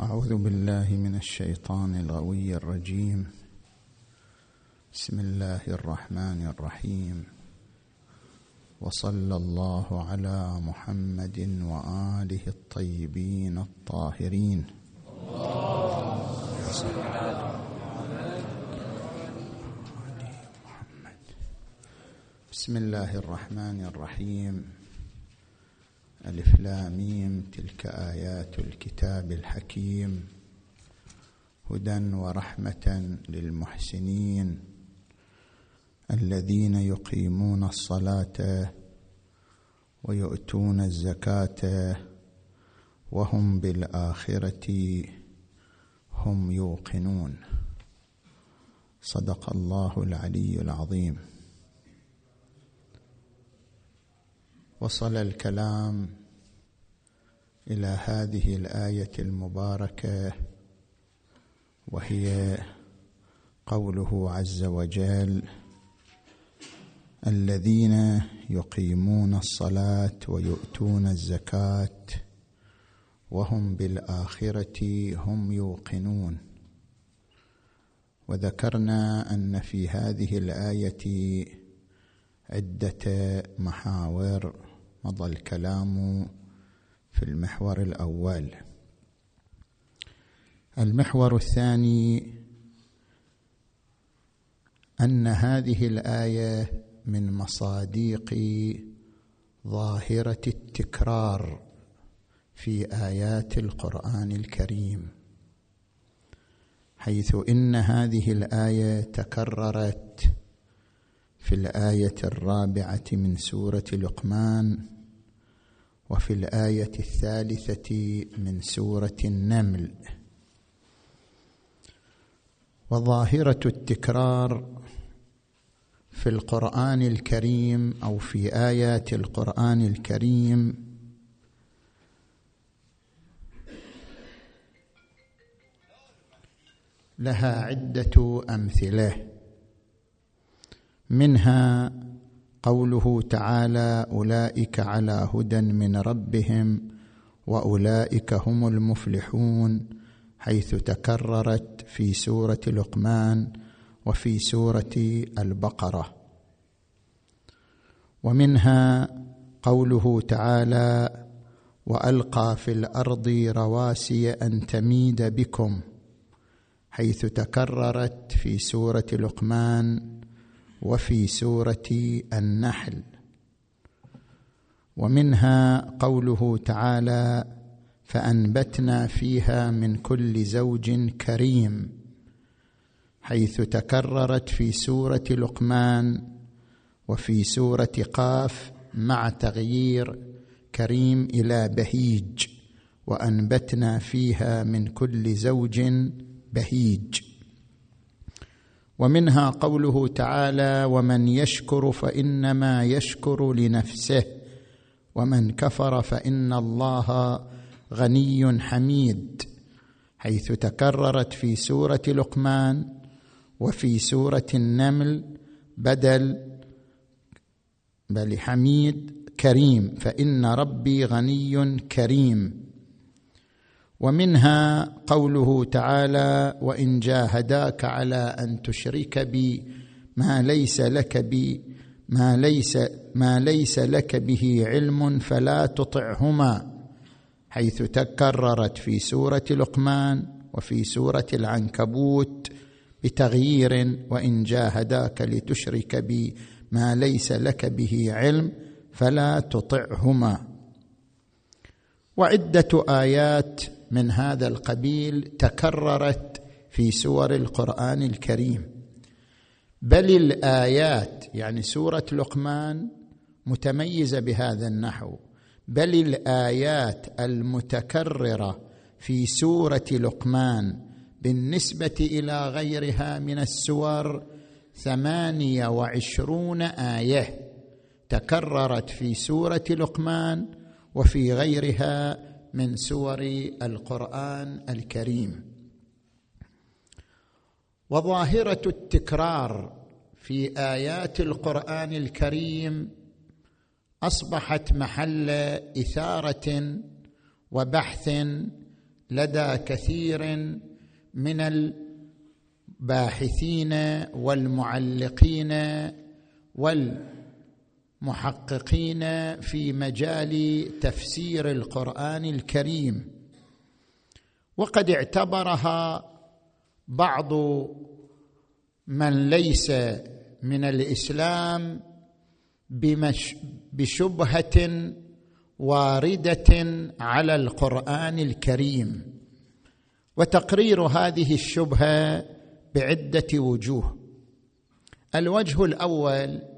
أعوذ بالله من الشيطان الغوي الرجيم. بسم الله الرحمن الرحيم. وصلى الله على محمد وآله الطيبين الطاهرين. بسم الله الرحمن الرحيم. ألف لاميم تلك آيات الكتاب الحكيم. هدى ورحمة للمحسنين الذين يقيمون الصلاة ويؤتون الزكاة وهم بالآخرة هم يوقنون. صدق الله العلي العظيم. وصل الكلام إلى هذه الآية المباركة وهي قوله عز وجل الذين يقيمون الصلاة ويؤتون الزكاة وهم بالآخرة هم يوقنون. وذكرنا أن في هذه الآية عدة محاور. مضى الكلام في المحور الأول. المحور الثاني أن هذه الآية من مصاديق ظاهرة التكرار في آيات القرآن الكريم حيث إن هذه الآية تكررت في الآية الرابعة من سورة لقمان وفي الآية الثالثة من سورة النمل. وظاهرة التكرار في القرآن الكريم أو في آيات القرآن الكريم لها عدة أمثلة. منها قوله تعالى أولئك على هدى من ربهم وأولئك هم المفلحون حيث تكررت في سورة لقمان وفي سورة البقرة. ومنها قوله تعالى وألقى في الأرض رواسي أن تميد بكم حيث تكررت في سورة لقمان وفي سورة النحل. ومنها قوله تعالى فأنبتنا فيها من كل زوج كريم حيث تكررت في سورة لقمان وفي سورة قاف مع تغيير كريم إلى بهيج وأنبتنا فيها من كل زوج بهيج. ومنها قوله تعالى ومن يشكر فإنما يشكر لنفسه ومن كفر فإن الله غني حميد حيث تكررت في سورة لقمان وفي سورة النمل بدل بل حميد كريم فإن ربي غني كريم. ومنها قوله تعالى وإن جاهداك على أن تشرك بي ما ليس لك بي ما ليس ما ليس لك به علم فلا تطعهما حيث تكررت في سورة لقمان وفي سورة العنكبوت بتغيير وإن جاهداك لتشرك بي ما ليس لك به علم فلا تطعهما. وعدة آيات من هذا القبيل تكررت في سور القرآن الكريم. بل الآيات يعني سورة لقمان متميزة بهذا النحو. بل الآيات المتكررة في سورة لقمان بالنسبة إلى غيرها من السور ثمانية وعشرون آية تكررت في سورة لقمان وفي غيرها من سور القرآن الكريم. وظاهرة التكرار في آيات القرآن الكريم أصبحت محل إثارة وبحث لدى كثير من الباحثين والمعلقين والمحققين في مجال تفسير القرآن الكريم. وقد اعتبرها بعض من ليس من الإسلام بمش بشبهة واردة على القرآن الكريم. وتقرير هذه الشبهة بعدة وجوه. الوجه الأول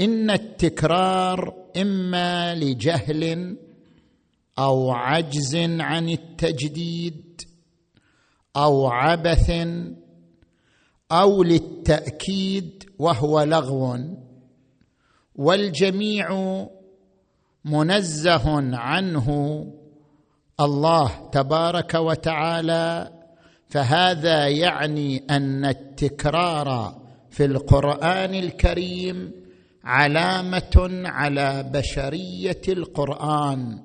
إن التكرار إما لجهل أو عجز عن التجديد أو عبث أو للتأكيد وهو لغو والجميع منزه عنه الله تبارك وتعالى فهذا يعني أن التكرار في القرآن الكريم علامة على بشرية القرآن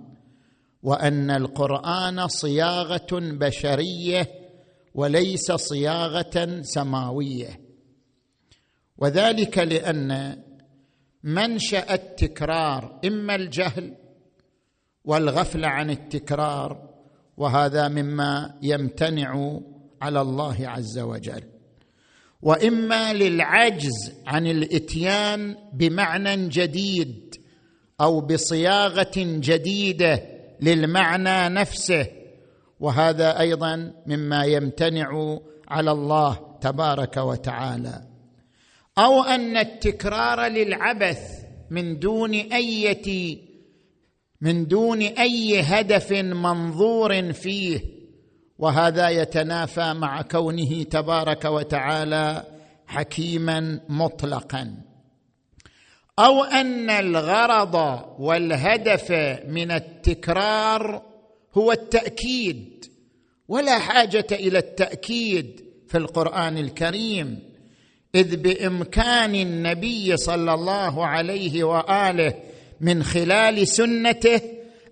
وأن القرآن صياغة بشرية وليس صياغة سماوية. وذلك لأن منشأ التكرار إما الجهل والغفله عن التكرار وهذا مما يمتنع على الله عز وجل. وإما للعجز عن الإتيان بمعنى جديد أو بصياغة جديدة للمعنى نفسه وهذا أيضا مما يمتنع على الله تبارك وتعالى. أو أن التكرار للعبث من دون أية من دون أي هدف منظور فيه وهذا يتنافى مع كونه تبارك وتعالى حكيما مطلقا. أو أن الغرض والهدف من التكرار هو التأكيد ولا حاجة إلى التأكيد في القرآن الكريم إذ بإمكان النبي صلى الله عليه وآله من خلال سنته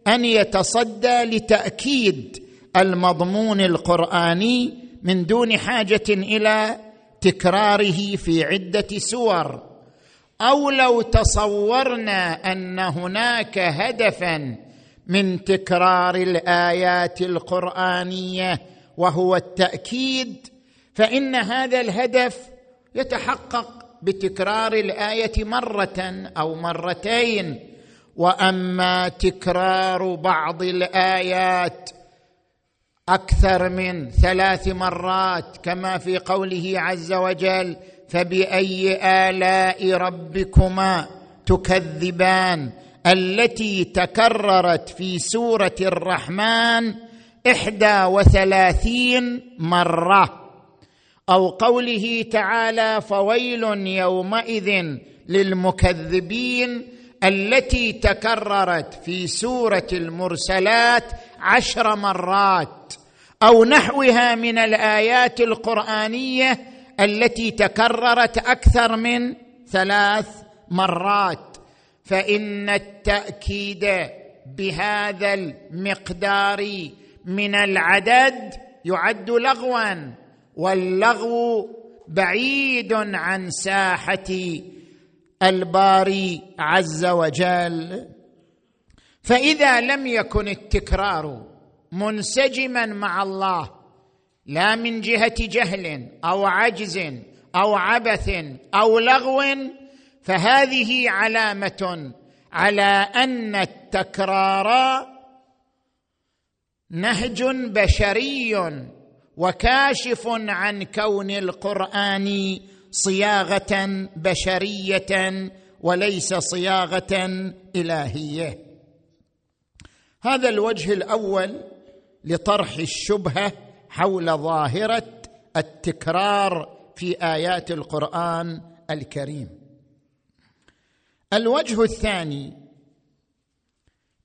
أن يتصدى لتأكيد المضمون القرآني من دون حاجة إلى تكراره في عدة سور. أو لو تصورنا أن هناك هدفا من تكرار الآيات القرآنية وهو التأكيد فإن هذا الهدف يتحقق بتكرار الآية مرة أو مرتين. وأما تكرار بعض الآيات أكثر من ثلاث مرات كما في قوله عز وجل فبأي آلاء ربكما تكذبان؟ التي تكررت في سورة الرحمن إحدى وثلاثين مرة. أو قوله تعالى فويل يومئذ للمكذبين التي تكررت في سورة المرسلات عشر مرات أو نحوها من الآيات القرآنية التي تكررت أكثر من ثلاث مرات. فإن التأكيد بهذا المقدار من العدد يعد لغوا واللغو بعيد عن ساحة الباري عز وجل. فإذا لم يكن التكرار منسجما مع الله لا من جهة جهل أو عجز أو عبث أو لغو فهذه علامة على أن التكرار نهج بشري وكاشف عن كون القرآن صياغة بشرية وليس صياغة إلهية. هذا الوجه الأول لطرح الشبهة حول ظاهرة التكرار في آيات القرآن الكريم. الوجه الثاني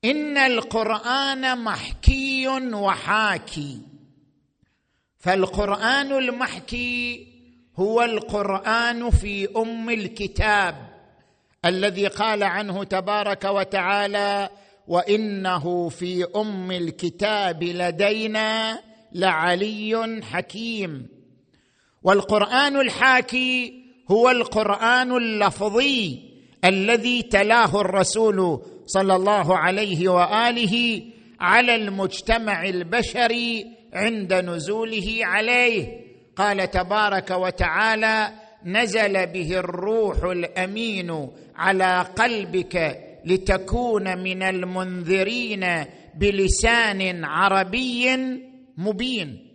إن القرآن محكي وحاكي فالقرآن المحكي هو القرآن في أم الكتاب الذي قال عنه تبارك وتعالى وإنه في أم الكتاب لدينا لعلي حكيم. والقرآن الحاكي هو القرآن اللفظي الذي تلاه الرسول صلى الله عليه وآله على المجتمع البشري عند نزوله عليه. قال تبارك وتعالى نزل به الروح الأمين على قلبك لتكون من المنذرين بلسان عربي مبين.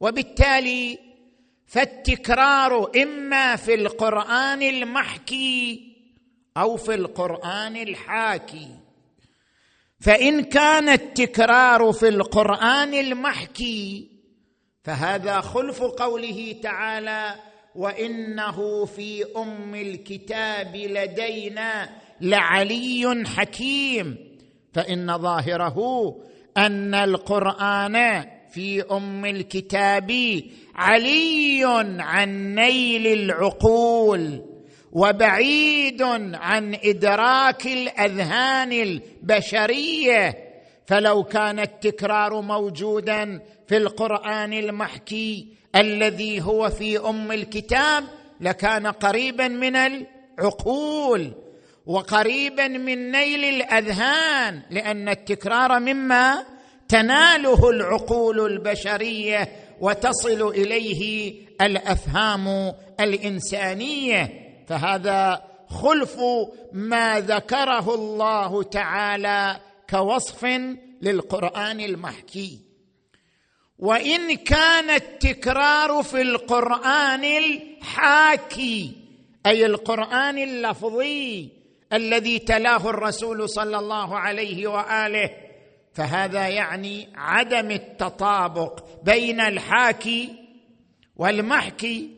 وبالتالي فالتكرار إما في القرآن المحكي أو في القرآن الحاكي. فإن كان التكرار في القرآن المحكي فهذا خلف قوله تعالى وإنه في أم الكتاب لدينا لعلي حكيم. فإن ظاهره أن القرآن في أم الكتاب علي عن نيل العقول وبعيد عن إدراك الأذهان البشرية. فلو كان التكرار موجودا في القرآن المحكي الذي هو في أم الكتاب لكان قريبا من العقول وقريبا من نيل الأذهان لأن التكرار مما تناله العقول البشرية وتصل إليه الأفهام الإنسانية. فهذا خلف ما ذكره الله تعالى كوصف للقرآن المحكي. وإن كان التكرار في القرآن الحاكي أي القرآن اللفظي الذي تلاه الرسول صلى الله عليه وآله فهذا يعني عدم التطابق بين الحاكي والمحكي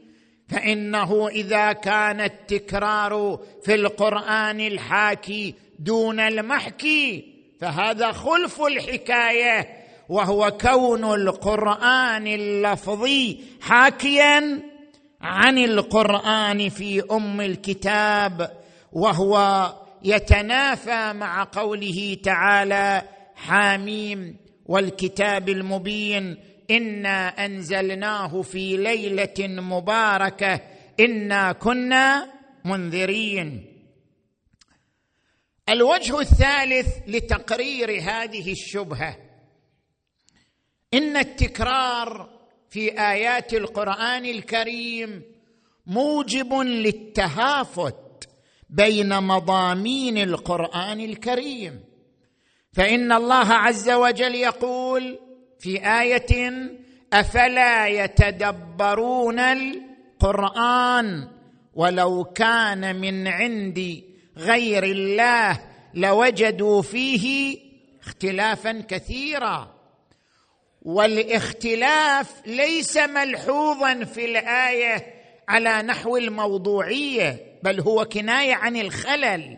فإنه إذا كان التكرار في القرآن الحاكي دون المحكي فهذا خلف الحكاية وهو كون القرآن اللفظي حاكيا عن القرآن في أم الكتاب وهو يتنافى مع قوله تعالى حاميم والكتاب المبين إنا أنزلناه في ليلة مباركة إنا كنا منذرين. الوجه الثالث لتقرير هذه الشبهة إن التكرار في آيات القرآن الكريم موجب للتهافت بين مضامين القرآن الكريم. فإن الله عز وجل يقول في آية أفلا يتدبرون القرآن ولو كان من عند غير الله لوجدوا فيه اختلافا كثيرا. والاختلاف ليس ملحوظا في الآية على نحو الموضوعية بل هو كناية عن الخلل.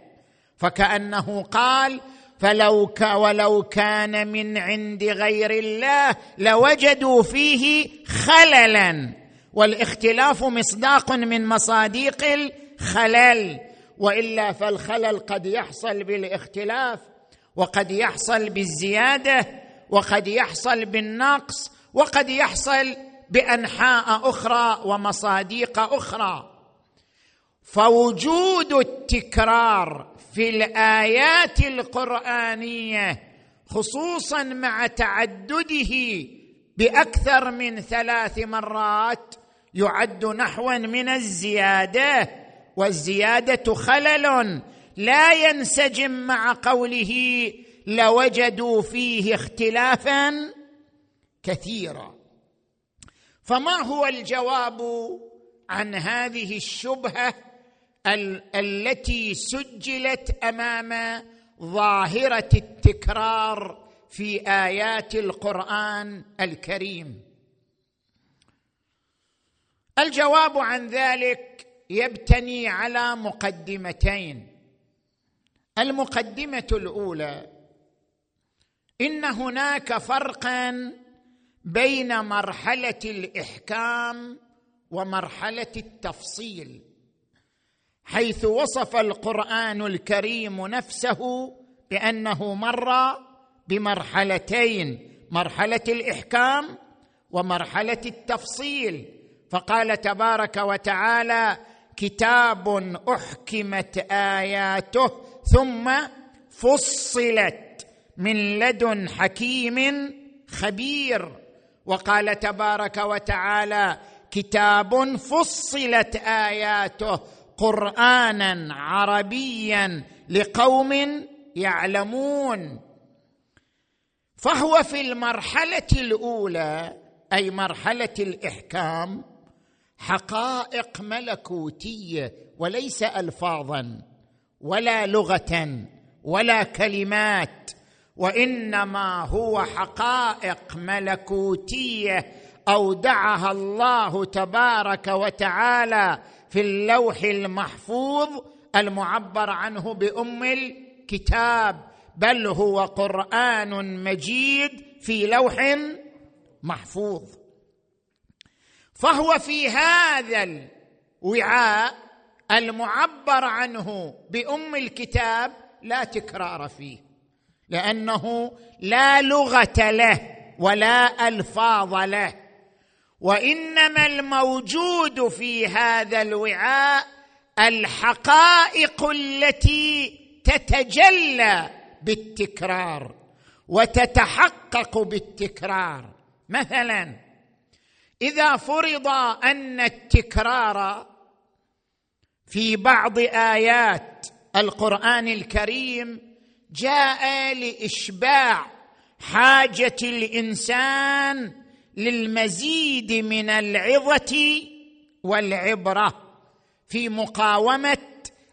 فكأنه قال فلو ك ولو كان من عند غير الله لوجدوا فيه خللا. والاختلاف مصداق من مصاديق الخلل. وإلا فالخلل قد يحصل بالاختلاف وقد يحصل بالزيادة وقد يحصل بالنقص وقد يحصل بأنحاء أخرى ومصاديق أخرى. فوجود التكرار في الآيات القرآنية خصوصا مع تعدده بأكثر من ثلاث مرات يعد نحوا من الزيادة والزيادة خلل لا ينسجم مع قوله لوجدوا فيه اختلافا كثيرا. فما هو الجواب عن هذه الشبهة ال- التي سجلت أمام ظاهرة التكرار في آيات القرآن الكريم؟ الجواب عن ذلك يبتني على مقدمتين. المقدمة الأولى إن هناك فرقا بين مرحلة الإحكام ومرحلة التفصيل حيث وصف القرآن الكريم نفسه بأنه مر بمرحلتين مرحلة الإحكام ومرحلة التفصيل. فقال تبارك وتعالى كتاب أحكمت آياته ثم فصلت من لدن حكيم خبير. وقال تبارك وتعالى كتاب فصلت آياته قرآنا عربيا لقوم يعلمون. فهو في المرحلة الأولى أي مرحلة الإحكام حقائق ملكوتية وليس الفاظا ولا لغة ولا كلمات. وإنما هو حقائق ملكوتية أودعها الله تبارك وتعالى في اللوح المحفوظ المعبر عنه بأم الكتاب بل هو قرآن مجيد في لوح محفوظ. فهو في هذا الوعاء المعبر عنه بأم الكتاب لا تكرار فيه. لأنه لا لغة له ولا ألفاظ له. وإنما الموجود في هذا الوعاء الحقائق التي تتجلى بالتكرار وتتحقق بالتكرار. مثلا إذا فرض أن التكرار في بعض آيات القرآن الكريم جاء لإشباع حاجة الإنسان للمزيد من العظة والعبرة في مقاومة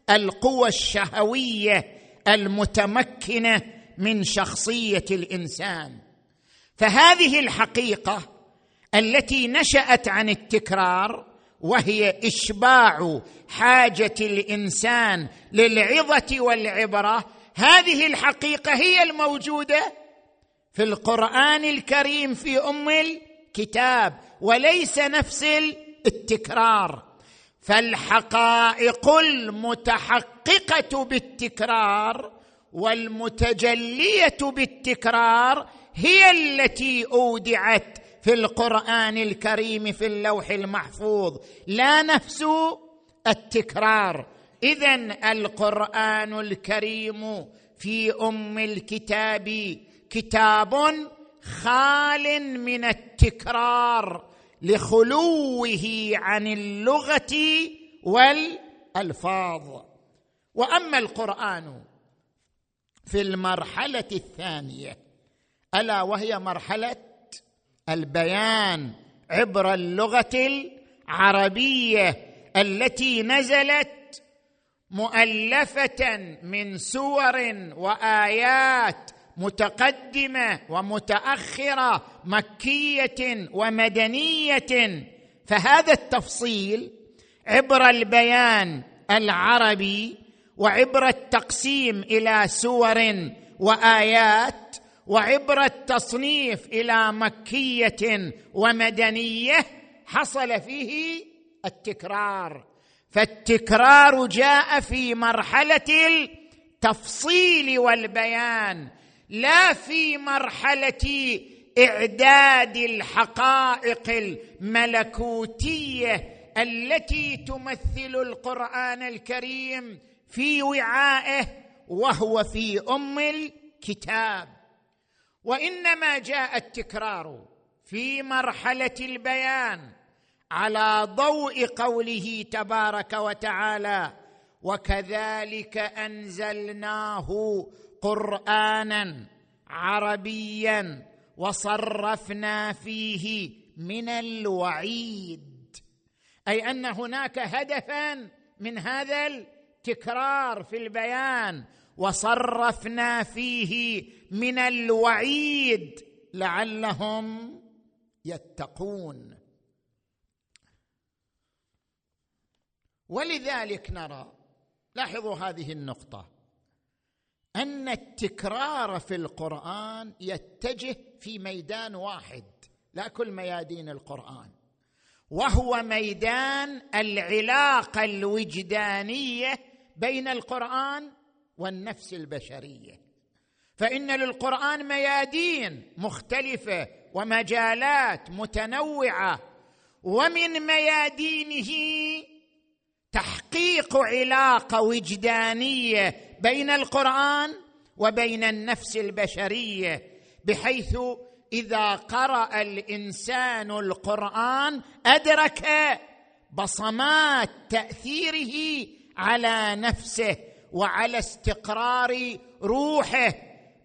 القوى الشهوية المتمكنة من شخصية الإنسان. فهذه الحقيقة التي نشأت عن التكرار وهي إشباع حاجة الإنسان للعظة والعبرة هذه الحقيقة هي الموجودة في القرآن الكريم في أم الكتاب وليس نفس التكرار. فالحقائق المتحققة بالتكرار والمتجلية بالتكرار هي التي أودعت في القرآن الكريم في اللوح المحفوظ. لا نفس التكرار. اذا القرآن الكريم في أم الكتاب كتاب خال من التكرار لخلوه عن اللغة والألفاظ. وأما القرآن في المرحلة الثانية ألا وهي مرحلة البيان عبر اللغة العربية التي نزلت مؤلفة من سور وآيات متقدمة ومتأخرة مكية ومدنية. فهذا التفصيل عبر البيان العربي وعبر التقسيم إلى سور وآيات وعبر التصنيف إلى مكية ومدنية حصل فيه التكرار. فالتكرار جاء في مرحلة التفصيل والبيان لا في مرحلة إعداد الحقائق الملكوتية التي تمثل القرآن الكريم في وعائه وهو في أم الكتاب. وإنما جاء التكرار في مرحلة البيان على ضوء قوله تبارك وتعالى وكذلك أنزلناه قرآنا عربيا وصرفنا فيه من الوعيد. أي أن هناك هدفا من هذا التكرار في البيان وصرفنا فيه من الوعيد لعلهم يتقون. ولذلك نرى لاحظوا هذه النقطة أن التكرار في القرآن يتجه في ميدان واحد لا كل ميادين القرآن وهو ميدان العلاقة الوجدانية بين القرآن والنفس البشرية. فإن للقرآن ميادين مختلفة ومجالات متنوعة ومن ميادينه تحقيق علاقه وجدانية بين القرآن وبين النفس البشرية بحيث إذا قرأ الإنسان القرآن أدرك بصمات تأثيره على نفسه وعلى استقرار روحه.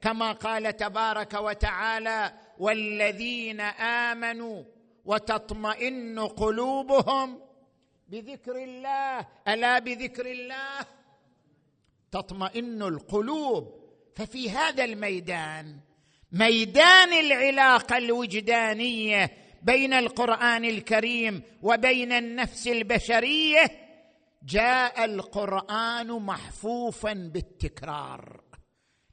كما قال تبارك وتعالى والذين آمنوا وتطمئن قلوبهم بذكر الله. ألا بذكر الله؟ تطمئن القلوب. ففي هذا الميدان ميدان العلاقة الوجدانية بين القرآن الكريم وبين النفس البشرية جاء القرآن محفوفا بالتكرار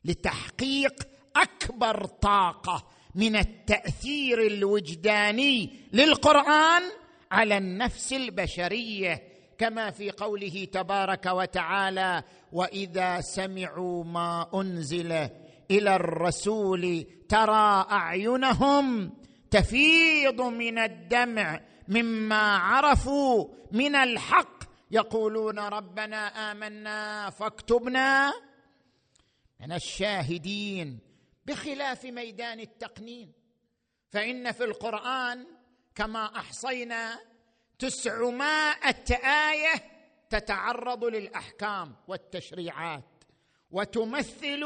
لتحقيق أكبر طاقة من التأثير الوجداني للقرآن على النفس البشرية كما في قوله تبارك وتعالى وإذا سمعوا ما أنزل إلى الرسول ترى أعينهم تفيض من الدمع مما عرفوا من الحق. يقولون ربنا آمنا فاكتبنا من الشاهدين. بخلاف ميدان التقنين فإن في القرآن كما أحصينا تسعمائه آية تتعرض للأحكام والتشريعات وتمثل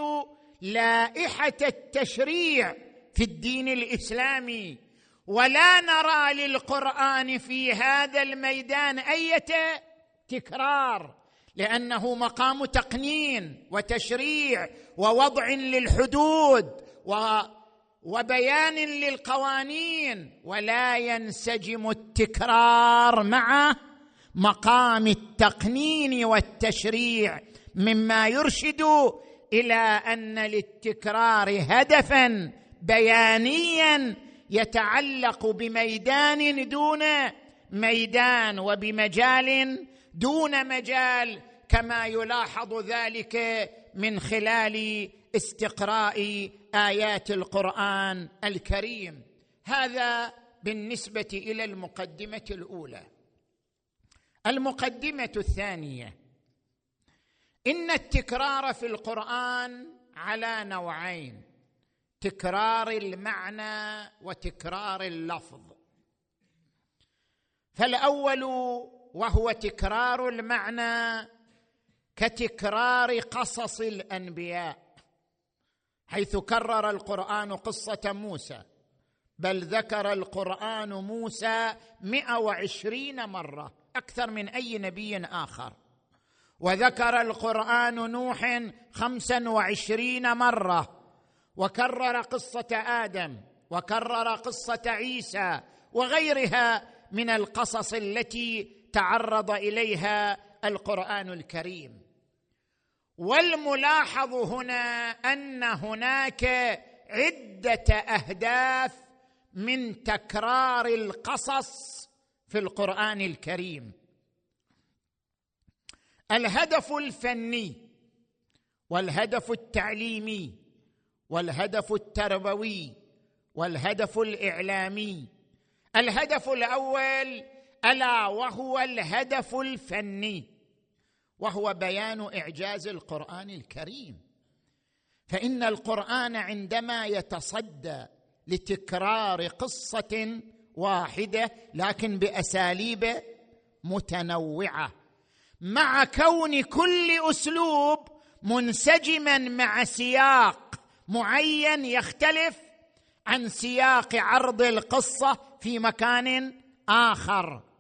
لائحة التشريع في الدين الإسلامي. ولا نرى للقرآن في هذا الميدان أية تكرار لأنه مقام تقنين وتشريع ووضع للحدود و وبيان للقوانين ولا ينسجم التكرار مع مقام التقنين والتشريع مما يرشد إلى أن للتكرار هدفا بيانيا يتعلق بميدان دون ميدان وبمجال دون مجال كما يلاحظ ذلك من خلال استقراء آيات القرآن الكريم. هذا بالنسبة إلى المقدمة الأولى. المقدمة الثانية. إن التكرار في القرآن على نوعين تكرار المعنى وتكرار اللفظ. فالأول وهو تكرار المعنى كتكرار قصص الأنبياء. حيث كرر القرآن قصة موسى. بل ذكر القرآن موسى مئة وعشرين مرة أكثر من أي نبي آخر. وذكر القرآن نوح خمسا وعشرين مرة. وكرر قصة آدم وكرر قصة عيسى وغيرها من القصص التي تعرض إليها القرآن الكريم. والملاحظ هنا أن هناك عدة أهداف من تكرار القصص في القرآن الكريم. الهدف الفني والهدف التعليمي والهدف التربوي والهدف الإعلامي. الهدف الأول ألا وهو الهدف الفني. وهو بيان إعجاز القرآن الكريم. فإن القرآن عندما يتصدى لتكرار قصة واحدة لكن بأساليب متنوعة مع كون كل أسلوب منسجما مع سياق معين يختلف عن سياق عرض القصة في مكان آخر.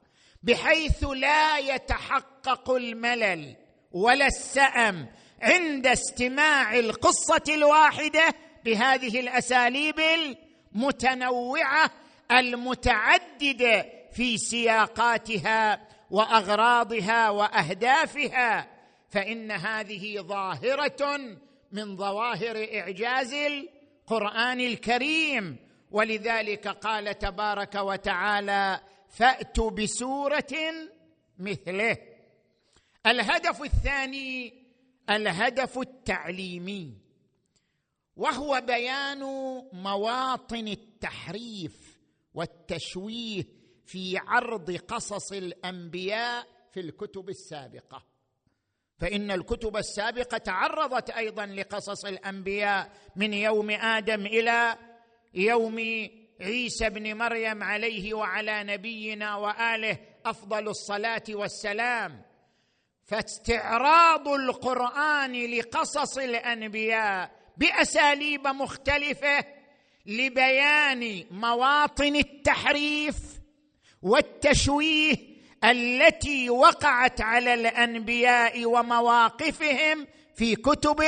بحيث لا يتحقق الملل ولا السأم عند استماع القصة الواحدة بهذه الأساليب المتنوعة المتعددة في سياقاتها وأغراضها وأهدافها فإن هذه ظاهرة من ظواهر إعجاز القرآن الكريم. ولذلك قال تبارك وتعالى فأتوا بسورة مثله. الهدف الثاني الهدف التعليمي وهو بيان مواطن التحريف والتشويه في عرض قصص الأنبياء في الكتب السابقة. فإن الكتب السابقة تعرضت أيضا لقصص الأنبياء من يوم آدم إلى يوم عيسى بن مريم عليه وعلى نبينا وآله أفضل الصلاة والسلام. فاستعراض القرآن لقصص الأنبياء بأساليب مختلفة لبيان مواطن التحريف والتشويه التي وقعت على الأنبياء ومواقفهم في كتب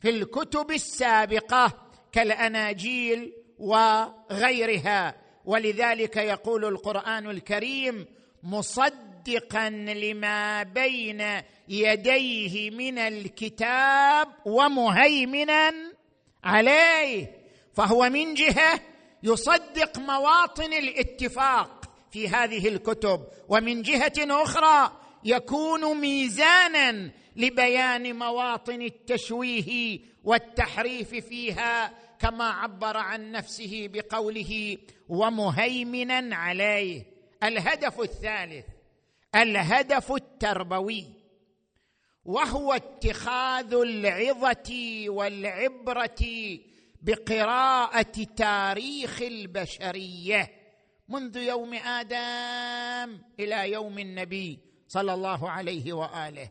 في الكتب السابقة كالأناجيل وغيرها. ولذلك يقول القرآن الكريم مصدقا لما بين يديه من الكتاب ومهيمنا عليه. فهو من جهة يصدق مواطن الاتفاق في هذه الكتب. ومن جهة أخرى يكون ميزانا لبيان مواطن التشويه والتحريف فيها كما عبر عن نفسه بقوله ومهيمنا عليه الهدف الثالث الهدف التربوي وهو اتخاذ العظة والعبرة بقراءة تاريخ البشرية منذ يوم آدم إلى يوم النبي صلى الله عليه وآله.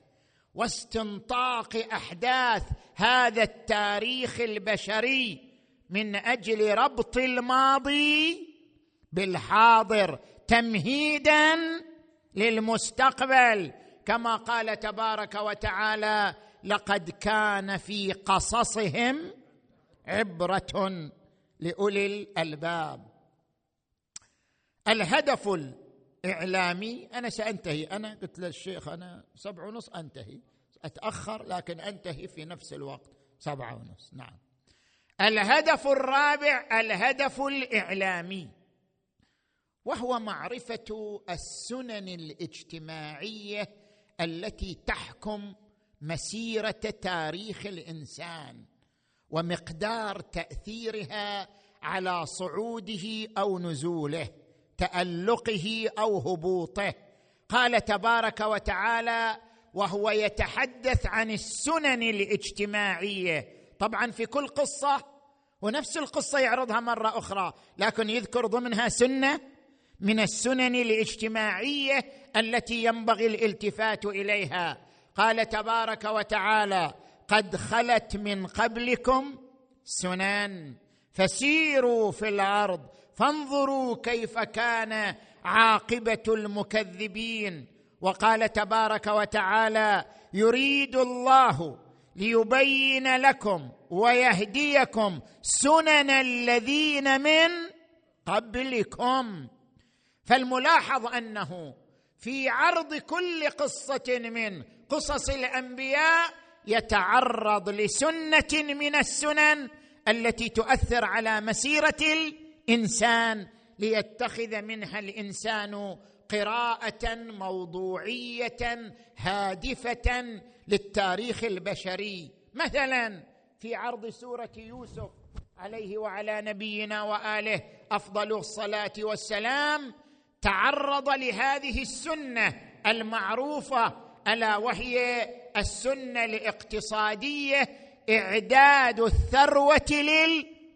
واستنطاق أحداث هذا التاريخ البشري من أجل ربط الماضي بالحاضر تمهيدا للمستقبل. كما قال تبارك وتعالى لقد كان في قصصهم عبرة لأولي الألباب. الهدف الإعلامي أنا سأنتهي. أنا قلت للشيخ أنا سبع ونص أنتهي. أتأخر لكن أنتهي في نفس الوقت. سبعه ونص. نعم. الهدف الرابع الهدف الإعلامي وهو معرفة السنن الاجتماعية التي تحكم مسيرة تاريخ الإنسان ومقدار تأثيرها على صعوده أو نزوله تألقه أو هبوطه. قال تبارك وتعالى وهو يتحدث عن السنن الاجتماعية طبعا في كل قصة ونفس القصة يعرضها مرة أخرى لكن يذكر ضمنها سنة من السنن الاجتماعية التي ينبغي الالتفات إليها. قال تبارك وتعالى قد خلت من قبلكم سنن فسيروا في الأرض فانظروا كيف كان عاقبة المكذبين. وقال تبارك وتعالى يريد الله ليبين لكم ويهديكم سنن الذين من قبلكم. فالملاحظ أنه في عرض كل قصة من قصص الأنبياء يتعرض لسنة من السنن التي تؤثر على مسيرة الإنسان ليتخذ منها الإنسان قراءة موضوعية هادفة للتاريخ البشري. مثلا في عرض سورة يوسف عليه وعلى نبينا وآله أفضل الصلاة والسلام تعرض لهذه السنة المعروفة ألا وهي السنة الاقتصادية إعداد الثروة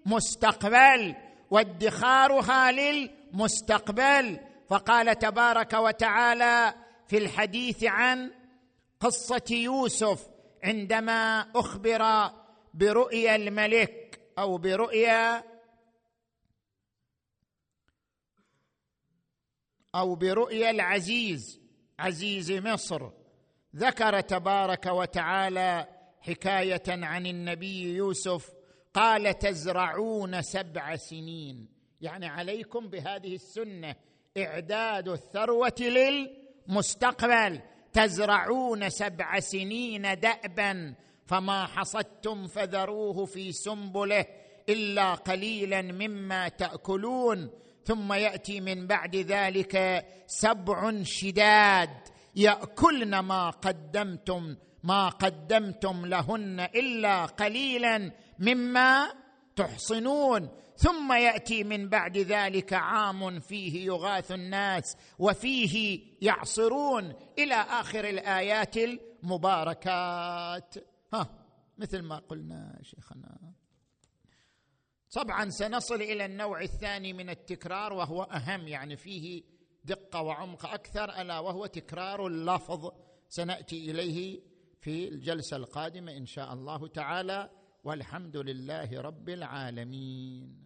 للمستقبل وادخارها للمستقبل. فقال تبارك وتعالى في الحديث عن قصة يوسف عندما أخبر برؤيا الملك أو برؤيا أو برؤيا العزيز عزيز مصر. ذكر تبارك وتعالى حكاية عن النبي يوسف قال تزرعون سبع سنين. يعني عليكم بهذه السنة إعداد الثروة للمستقبل. تزرعون سبع سنين دأبا فما حصدتم فذروه في سنبله إلا قليلا مما تأكلون. ثم يأتي من بعد ذلك سبع شداد يأكلن ما قدمتم ما قدمتم لهن إلا قليلا مما تحصنون. ثم يأتي من بعد ذلك عام فيه يغاث الناس وفيه يعصرون إلى آخر الآيات المباركات. ها مثل ما قلنا شيخنا. طبعا سنصل إلى النوع الثاني من التكرار وهو أهم يعني فيه دقة وعمق أكثر ألا وهو تكرار اللفظ. سنأتي إليه في الجلسة القادمة إن شاء الله تعالى. والحمد لله رب العالمين.